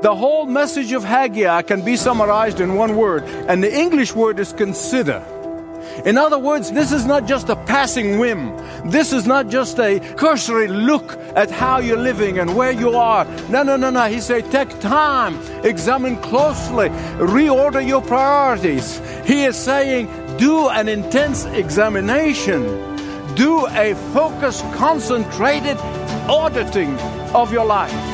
The whole message of Haggai can be summarized in one word, and the English word is consider. In other words, this is not just a passing whim. This is not just a cursory look at how you're living and where you are. No, no, no, no. He said, take time, examine closely, reorder your priorities. He is saying, do an intense examination, do a focused, concentrated auditing of your life.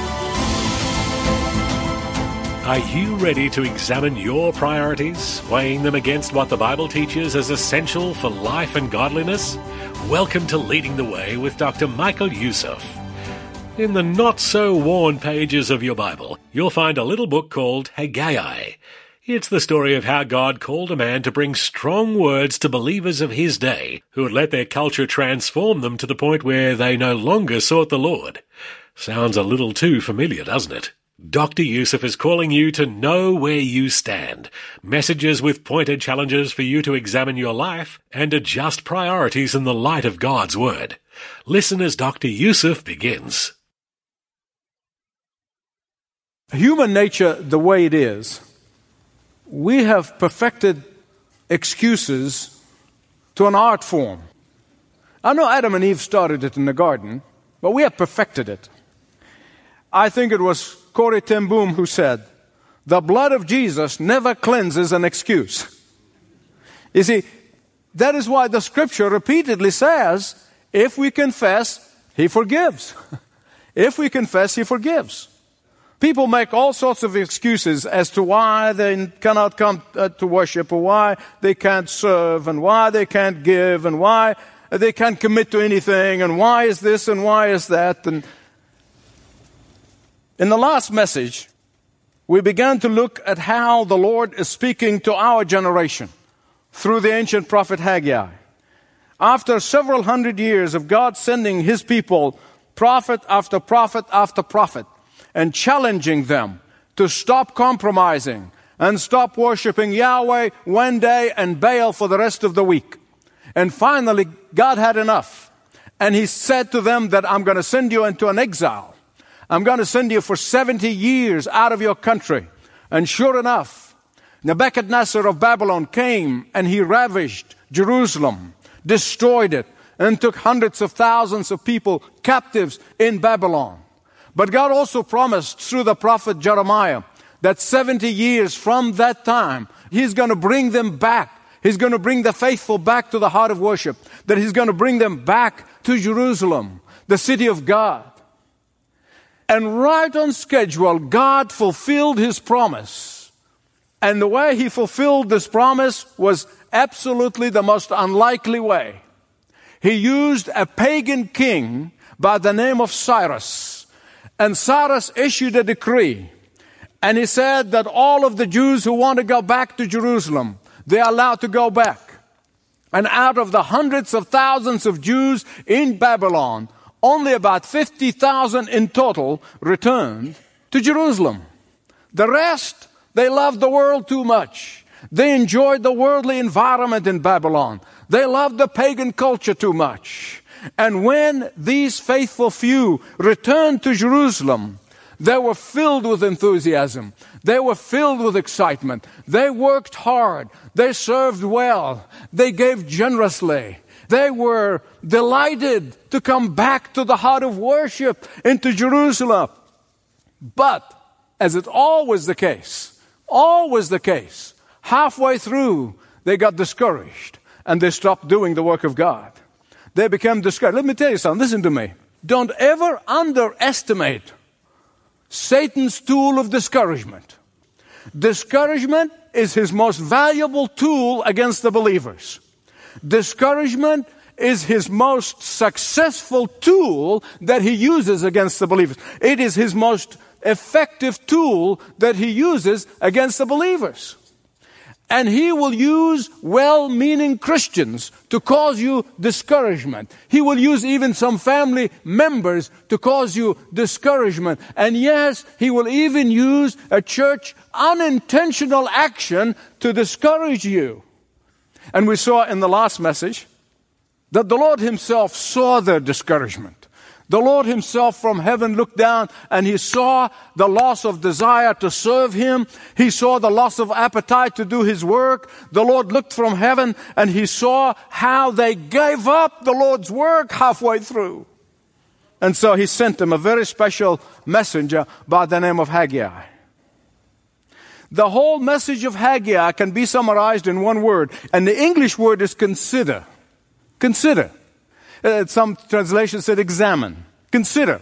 Are you ready to examine your priorities, weighing them against what the Bible teaches as essential for life and godliness? Welcome to Leading the Way with Dr. Michael Youssef. In the not so worn pages of your Bible, you'll find a little book called Haggai. It's the story of how God called a man to bring strong words to believers of his day who had let their culture transform them to the point where they no longer sought the Lord. Sounds a little too familiar, doesn't it? Dr. Youssef is calling you to know where you stand. Messages with pointed challenges for you to examine your life and adjust priorities in the light of God's Word. Listen as Dr. Youssef begins. Human nature, the way it is, we have perfected excuses to an art form. I know Adam and Eve started it in the garden, but we have perfected it. I think it was Corrie ten Boom who said, The blood of Jesus never cleanses an excuse. You see, that is why the scripture repeatedly says, if we confess, he forgives. if we confess, he forgives. People make all sorts of excuses as to why they cannot come uh, to worship or why they can't serve and why they can't give and why they can't commit to anything and why is this and why is that and in the last message, we began to look at how the Lord is speaking to our generation through the ancient prophet Haggai. After several hundred years of God sending his people prophet after prophet after prophet and challenging them to stop compromising and stop worshiping Yahweh one day and Baal for the rest of the week. And finally, God had enough. And he said to them that I'm going to send you into an exile. I'm going to send you for 70 years out of your country. And sure enough, Nebuchadnezzar of Babylon came and he ravished Jerusalem, destroyed it, and took hundreds of thousands of people captives in Babylon. But God also promised through the prophet Jeremiah that 70 years from that time, He's going to bring them back. He's going to bring the faithful back to the heart of worship. That He's going to bring them back to Jerusalem, the city of God. And right on schedule, God fulfilled his promise. And the way he fulfilled this promise was absolutely the most unlikely way. He used a pagan king by the name of Cyrus. And Cyrus issued a decree. And he said that all of the Jews who want to go back to Jerusalem, they're allowed to go back. And out of the hundreds of thousands of Jews in Babylon, only about 50,000 in total returned to Jerusalem. The rest, they loved the world too much. They enjoyed the worldly environment in Babylon. They loved the pagan culture too much. And when these faithful few returned to Jerusalem, they were filled with enthusiasm. They were filled with excitement. They worked hard. They served well. They gave generously. They were delighted to come back to the heart of worship into Jerusalem. But, as it always the case, always the case, halfway through, they got discouraged and they stopped doing the work of God. They became discouraged. Let me tell you something. Listen to me. Don't ever underestimate Satan's tool of discouragement. Discouragement is his most valuable tool against the believers. Discouragement is his most successful tool that he uses against the believers. It is his most effective tool that he uses against the believers. And he will use well meaning Christians to cause you discouragement. He will use even some family members to cause you discouragement. And yes, he will even use a church unintentional action to discourage you. And we saw in the last message that the Lord Himself saw their discouragement. The Lord Himself from heaven looked down and He saw the loss of desire to serve Him. He saw the loss of appetite to do His work. The Lord looked from heaven and He saw how they gave up the Lord's work halfway through. And so He sent them a very special messenger by the name of Haggai. The whole message of Haggai can be summarized in one word, and the English word is consider. Consider. Uh, some translations said examine. Consider.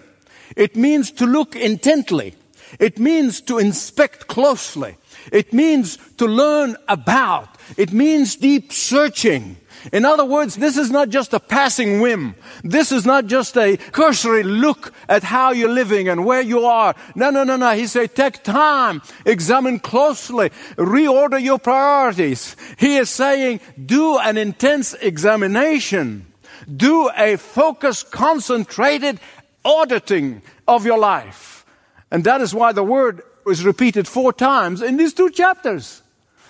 It means to look intently. It means to inspect closely. It means to learn about. It means deep searching. In other words, this is not just a passing whim. This is not just a cursory look at how you're living and where you are. No, no, no, no. He said, take time, examine closely, reorder your priorities. He is saying, do an intense examination do a focused, concentrated auditing of your life. And that is why the word is repeated four times in these two chapters.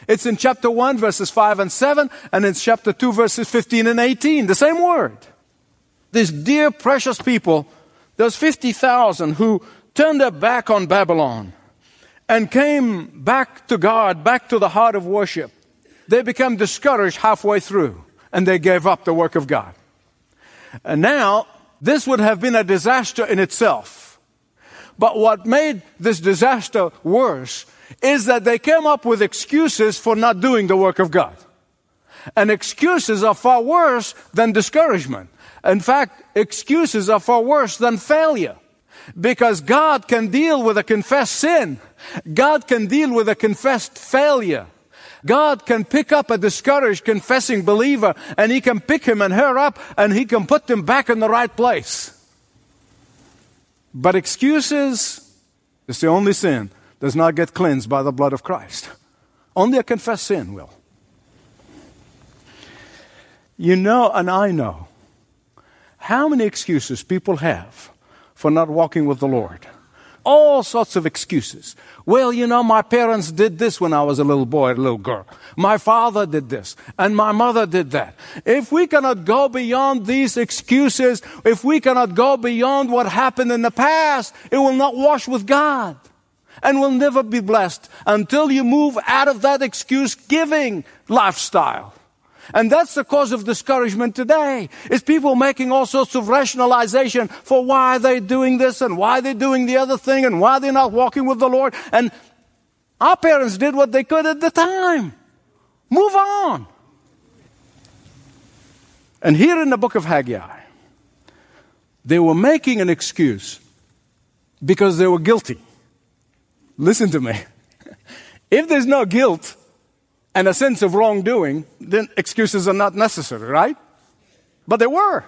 It's in chapter 1, verses 5 and 7, and in chapter 2, verses 15 and 18. The same word. These dear, precious people, those 50,000 who turned their back on Babylon and came back to God, back to the heart of worship, they became discouraged halfway through and they gave up the work of God. And now, this would have been a disaster in itself. But what made this disaster worse is that they came up with excuses for not doing the work of God. And excuses are far worse than discouragement. In fact, excuses are far worse than failure. Because God can deal with a confessed sin. God can deal with a confessed failure. God can pick up a discouraged, confessing believer and He can pick him and her up and He can put them back in the right place. But excuses is the only sin does not get cleansed by the blood of Christ. Only a confessed sin will. You know, and I know, how many excuses people have for not walking with the Lord all sorts of excuses. Well, you know, my parents did this when I was a little boy, a little girl. My father did this, and my mother did that. If we cannot go beyond these excuses, if we cannot go beyond what happened in the past, it will not wash with God and will never be blessed until you move out of that excuse giving lifestyle. And that's the cause of discouragement today. Is people making all sorts of rationalization for why they're doing this and why they're doing the other thing and why they're not walking with the Lord. And our parents did what they could at the time. Move on. And here in the book of Haggai, they were making an excuse because they were guilty. Listen to me. If there's no guilt, and a sense of wrongdoing, then excuses are not necessary, right? But they were.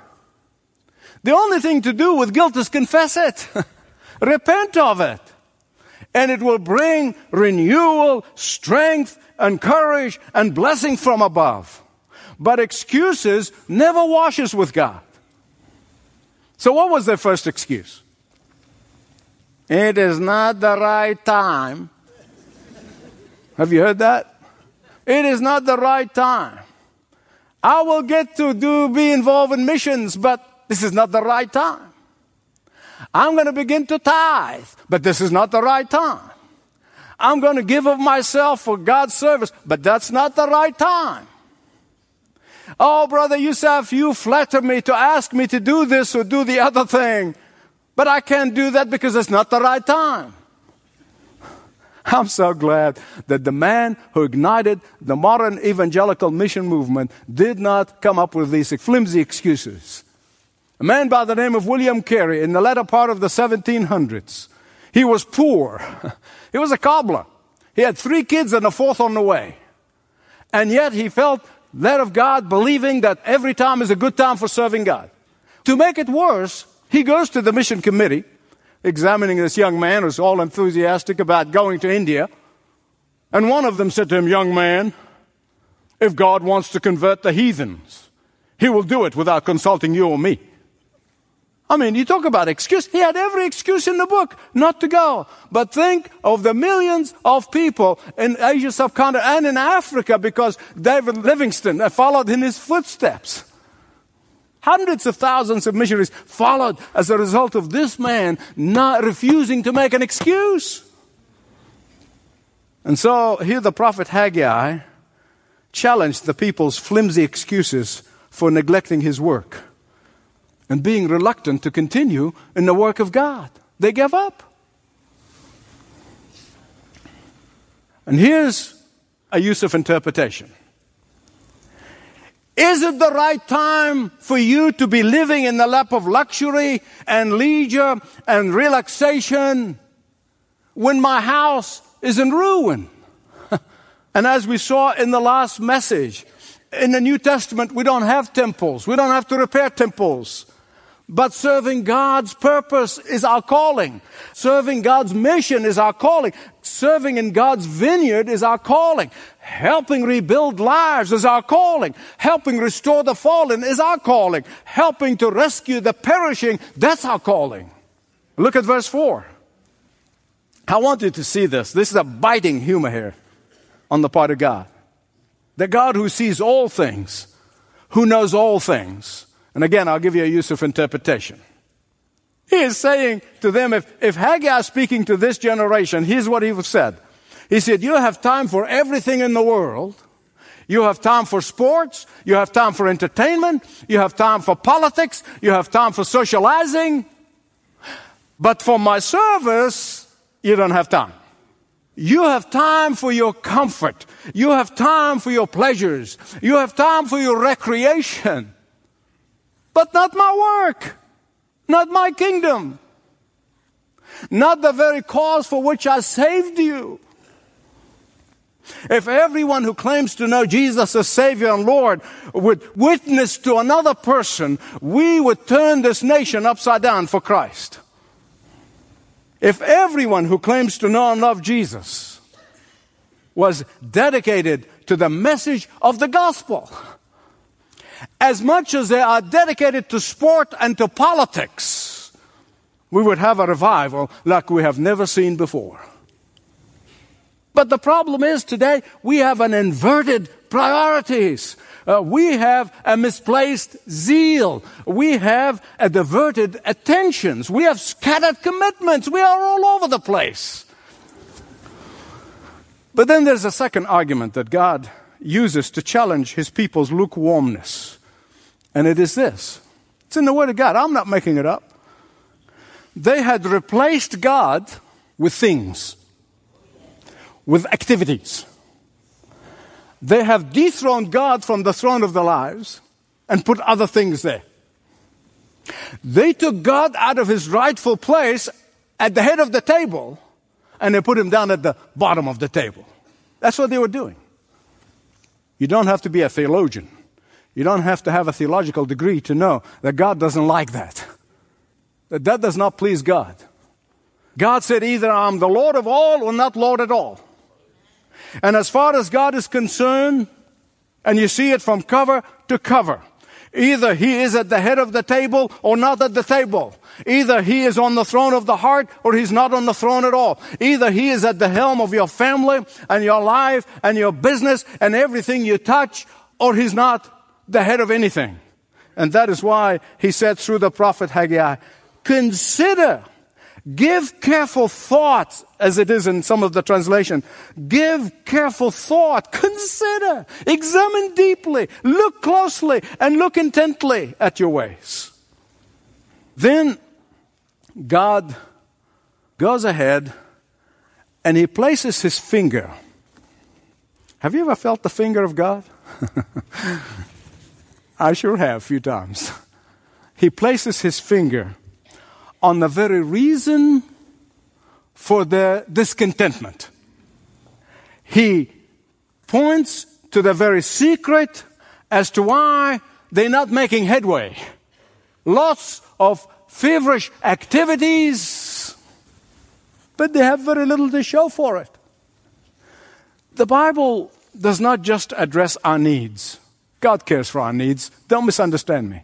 The only thing to do with guilt is confess it, repent of it, and it will bring renewal, strength, and courage and blessing from above. But excuses never washes with God. So, what was their first excuse? It is not the right time. Have you heard that? It is not the right time. I will get to do, be involved in missions, but this is not the right time. I'm going to begin to tithe, but this is not the right time. I'm going to give of myself for God's service, but that's not the right time. Oh, brother Youssef, you flatter me to ask me to do this or do the other thing, but I can't do that because it's not the right time. I'm so glad that the man who ignited the modern evangelical mission movement did not come up with these flimsy excuses. A man by the name of William Carey in the latter part of the 1700s. He was poor. he was a cobbler. He had three kids and a fourth on the way. And yet he felt led of God, believing that every time is a good time for serving God. To make it worse, he goes to the mission committee, examining this young man who's all enthusiastic about going to India. And one of them said to him, Young man, if God wants to convert the heathens, he will do it without consulting you or me. I mean, you talk about excuse. He had every excuse in the book not to go. But think of the millions of people in Asia subcontinent and in Africa because David Livingstone followed in his footsteps. Hundreds of thousands of missionaries followed as a result of this man not refusing to make an excuse. And so here the prophet Haggai challenged the people's flimsy excuses for neglecting his work and being reluctant to continue in the work of God. They gave up. And here's a use of interpretation. Is it the right time for you to be living in the lap of luxury and leisure and relaxation when my house is in ruin? and as we saw in the last message, in the New Testament, we don't have temples. We don't have to repair temples. But serving God's purpose is our calling. Serving God's mission is our calling. Serving in God's vineyard is our calling. Helping rebuild lives is our calling. Helping restore the fallen is our calling. Helping to rescue the perishing, that's our calling. Look at verse 4. I want you to see this. This is a biting humor here on the part of God. The God who sees all things, who knows all things, and again, I'll give you a use of interpretation. He is saying to them, if, if Haggai is speaking to this generation, here's what he said. He said, You have time for everything in the world. You have time for sports. You have time for entertainment. You have time for politics. You have time for socializing. But for my service, you don't have time. You have time for your comfort. You have time for your pleasures. You have time for your recreation but not my work, not my kingdom, not the very cause for which I saved you. If everyone who claims to know Jesus as Savior and Lord would witness to another person, we would turn this nation upside down for Christ. If everyone who claims to know and love Jesus was dedicated to the message of the gospel, as much as they are dedicated to sport and to politics, we would have a revival like we have never seen before. But the problem is today we have an inverted priorities. Uh, we have a misplaced zeal. We have a diverted attentions. We have scattered commitments. We are all over the place. But then there's a second argument that God uses to challenge his people's lukewarmness. And it is this it's in the Word of God. I'm not making it up. They had replaced God with things, with activities. They have dethroned God from the throne of their lives and put other things there. They took God out of his rightful place at the head of the table and they put him down at the bottom of the table. That's what they were doing. You don't have to be a theologian. You don't have to have a theological degree to know that God doesn't like that. That that does not please God. God said either I'm the Lord of all or not Lord at all. And as far as God is concerned, and you see it from cover to cover, either He is at the head of the table or not at the table. Either He is on the throne of the heart or He's not on the throne at all. Either He is at the helm of your family and your life and your business and everything you touch or He's not the head of anything. And that is why he said through the prophet Haggai, consider, give careful thought, as it is in some of the translation. Give careful thought, consider, examine deeply, look closely, and look intently at your ways. Then God goes ahead and he places his finger. Have you ever felt the finger of God? I sure have a few times. He places his finger on the very reason for the discontentment. He points to the very secret as to why they're not making headway. Lots of feverish activities, but they have very little to show for it. The Bible does not just address our needs. God cares for our needs. Don't misunderstand me.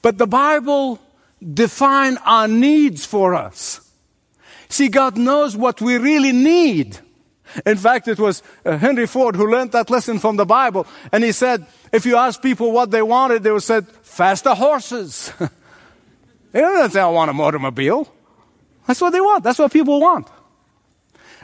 But the Bible defines our needs for us. See, God knows what we really need. In fact, it was uh, Henry Ford who learned that lesson from the Bible. And he said, if you ask people what they wanted, they would say, faster horses. they don't say, I want a automobile. That's what they want. That's what people want.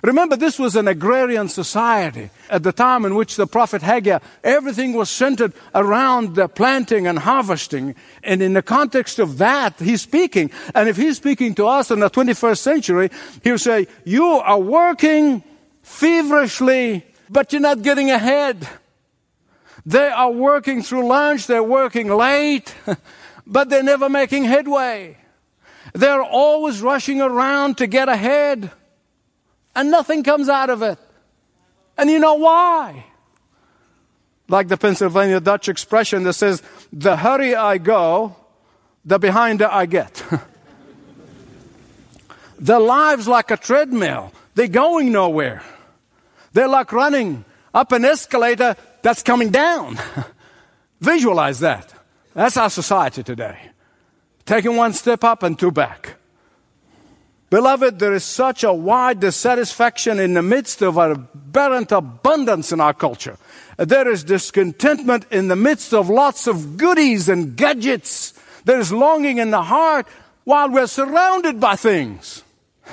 Remember, this was an agrarian society at the time in which the prophet Haggai, everything was centered around the planting and harvesting. And in the context of that, he's speaking. And if he's speaking to us in the 21st century, he'll say, You are working feverishly, but you're not getting ahead. They are working through lunch, they're working late, but they're never making headway. They're always rushing around to get ahead, and nothing comes out of it. And you know why? Like the Pennsylvania Dutch expression that says, the hurry I go, the behinder I get. Their lives like a treadmill. They're going nowhere. They're like running up an escalator that's coming down. Visualize that. That's our society today. Taking one step up and two back. Beloved, there is such a wide dissatisfaction in the midst of apparent abundance in our culture. There is discontentment in the midst of lots of goodies and gadgets. There is longing in the heart while we're surrounded by things.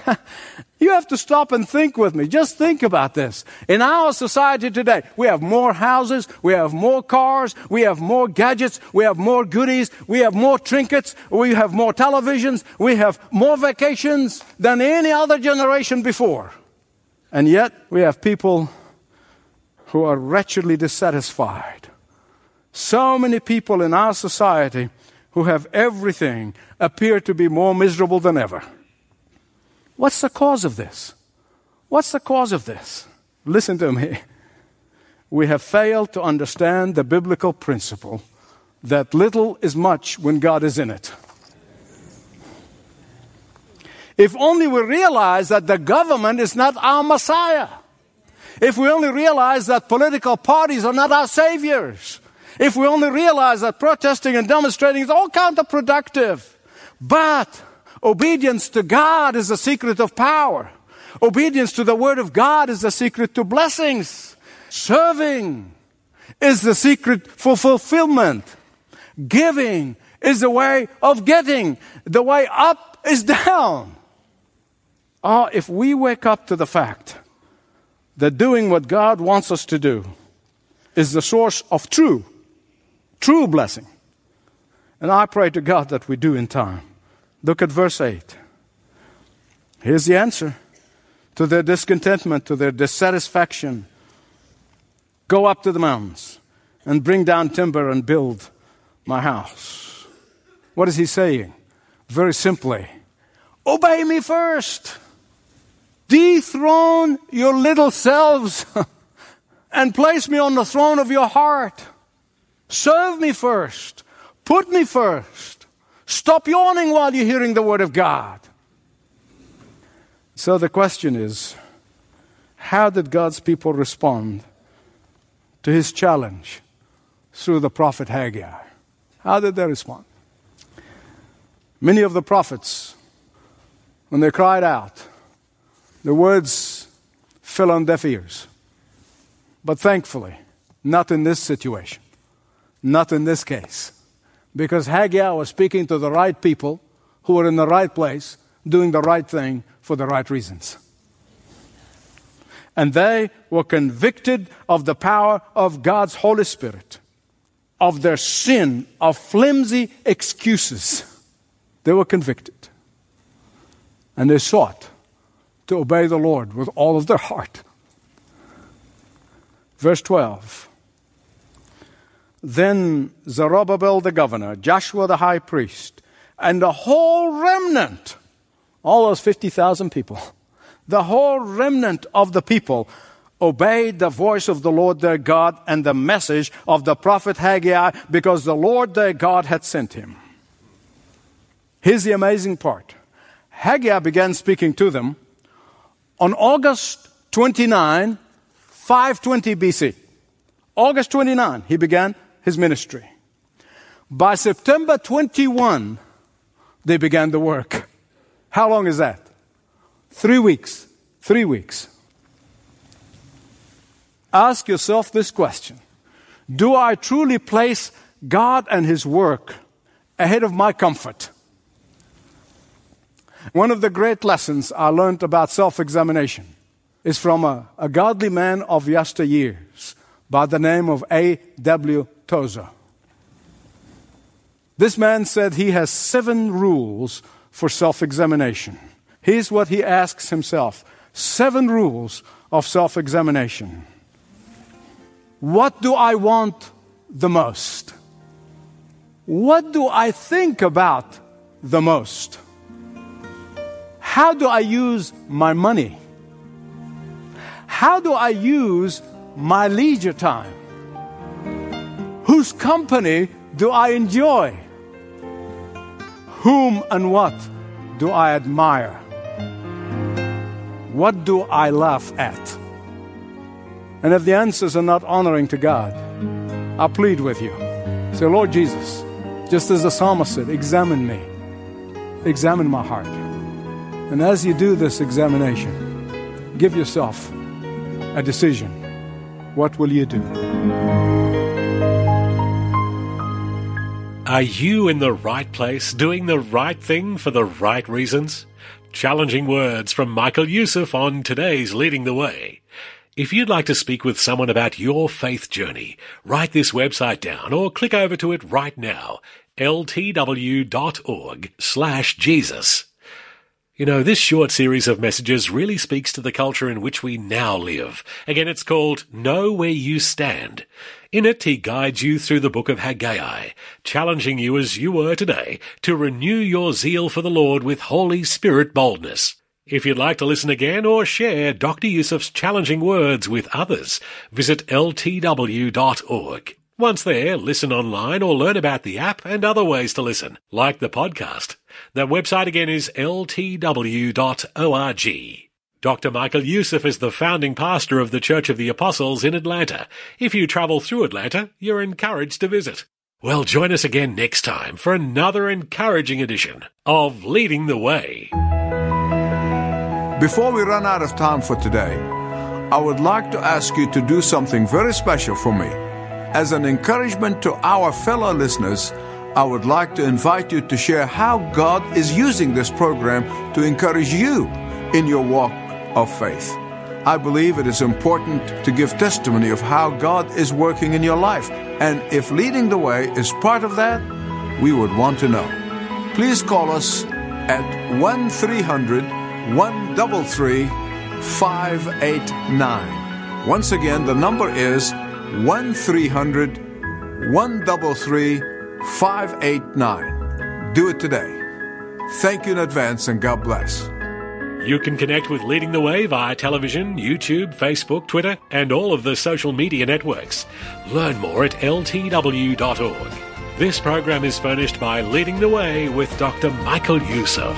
You have to stop and think with me. Just think about this. In our society today, we have more houses, we have more cars, we have more gadgets, we have more goodies, we have more trinkets, we have more televisions, we have more vacations than any other generation before. And yet, we have people who are wretchedly dissatisfied. So many people in our society who have everything appear to be more miserable than ever. What's the cause of this? What's the cause of this? Listen to me. We have failed to understand the biblical principle that little is much when God is in it. If only we realize that the government is not our Messiah. If we only realize that political parties are not our saviors. If we only realize that protesting and demonstrating is all counterproductive. But Obedience to God is the secret of power. Obedience to the Word of God is the secret to blessings. Serving is the secret for fulfillment. Giving is the way of getting. The way up is down. Oh, if we wake up to the fact that doing what God wants us to do is the source of true, true blessing. And I pray to God that we do in time. Look at verse 8. Here's the answer to their discontentment, to their dissatisfaction. Go up to the mountains and bring down timber and build my house. What is he saying? Very simply, obey me first. Dethrone your little selves and place me on the throne of your heart. Serve me first. Put me first. Stop yawning while you're hearing the Word of God. So the question is how did God's people respond to his challenge through the prophet Haggai? How did they respond? Many of the prophets, when they cried out, the words fell on deaf ears. But thankfully, not in this situation, not in this case because Haggai was speaking to the right people who were in the right place, doing the right thing for the right reasons. And they were convicted of the power of God's Holy Spirit, of their sin, of flimsy excuses. They were convicted. And they sought to obey the Lord with all of their heart. Verse 12 then Zerubbabel the governor, Joshua the high priest, and the whole remnant, all those 50,000 people, the whole remnant of the people obeyed the voice of the Lord their God and the message of the prophet Haggai because the Lord their God had sent him. Here's the amazing part. Haggai began speaking to them on August 29, 520 BC. August 29, he began his ministry. By September 21, they began the work. How long is that? Three weeks. Three weeks. Ask yourself this question Do I truly place God and His work ahead of my comfort? One of the great lessons I learned about self examination is from a, a, godly man of yesteryears by the name of A.W. Tozer. This man said he has seven rules for self examination. Here's what he asks himself seven rules of self examination. What do I want the most? What do I think about the most? How do I use my money? How do I use my leisure time? Whose company do I enjoy? Whom and what do I admire? What do I laugh at? And if the answers are not honoring to God, I plead with you. Say, Lord Jesus, just as the psalmist said, examine me, examine my heart. And as you do this examination, give yourself a decision. What will you do? Are you in the right place, doing the right thing for the right reasons? Challenging words from Michael Youssef on today's Leading the Way. If you'd like to speak with someone about your faith journey, write this website down or click over to it right now, ltw.org slash Jesus. You know, this short series of messages really speaks to the culture in which we now live. Again, it's called Know Where You Stand. In it, he guides you through the book of Haggai, challenging you as you were today to renew your zeal for the Lord with Holy Spirit boldness. If you'd like to listen again or share Dr. Youssef's challenging words with others, visit ltw.org. Once there, listen online or learn about the app and other ways to listen, like the podcast. The website again is ltw.org. Dr. Michael Youssef is the founding pastor of the Church of the Apostles in Atlanta. If you travel through Atlanta, you're encouraged to visit. Well, join us again next time for another encouraging edition of Leading the Way. Before we run out of time for today, I would like to ask you to do something very special for me. As an encouragement to our fellow listeners, I would like to invite you to share how God is using this program to encourage you in your walk of faith. I believe it is important to give testimony of how God is working in your life. And if leading the way is part of that, we would want to know. Please call us at 1 300 133 589. Once again, the number is 1 300 133 589. Do it today. Thank you in advance and God bless. You can connect with Leading the Way via television, YouTube, Facebook, Twitter, and all of the social media networks. Learn more at ltw.org. This program is furnished by Leading the Way with Dr. Michael Youssef.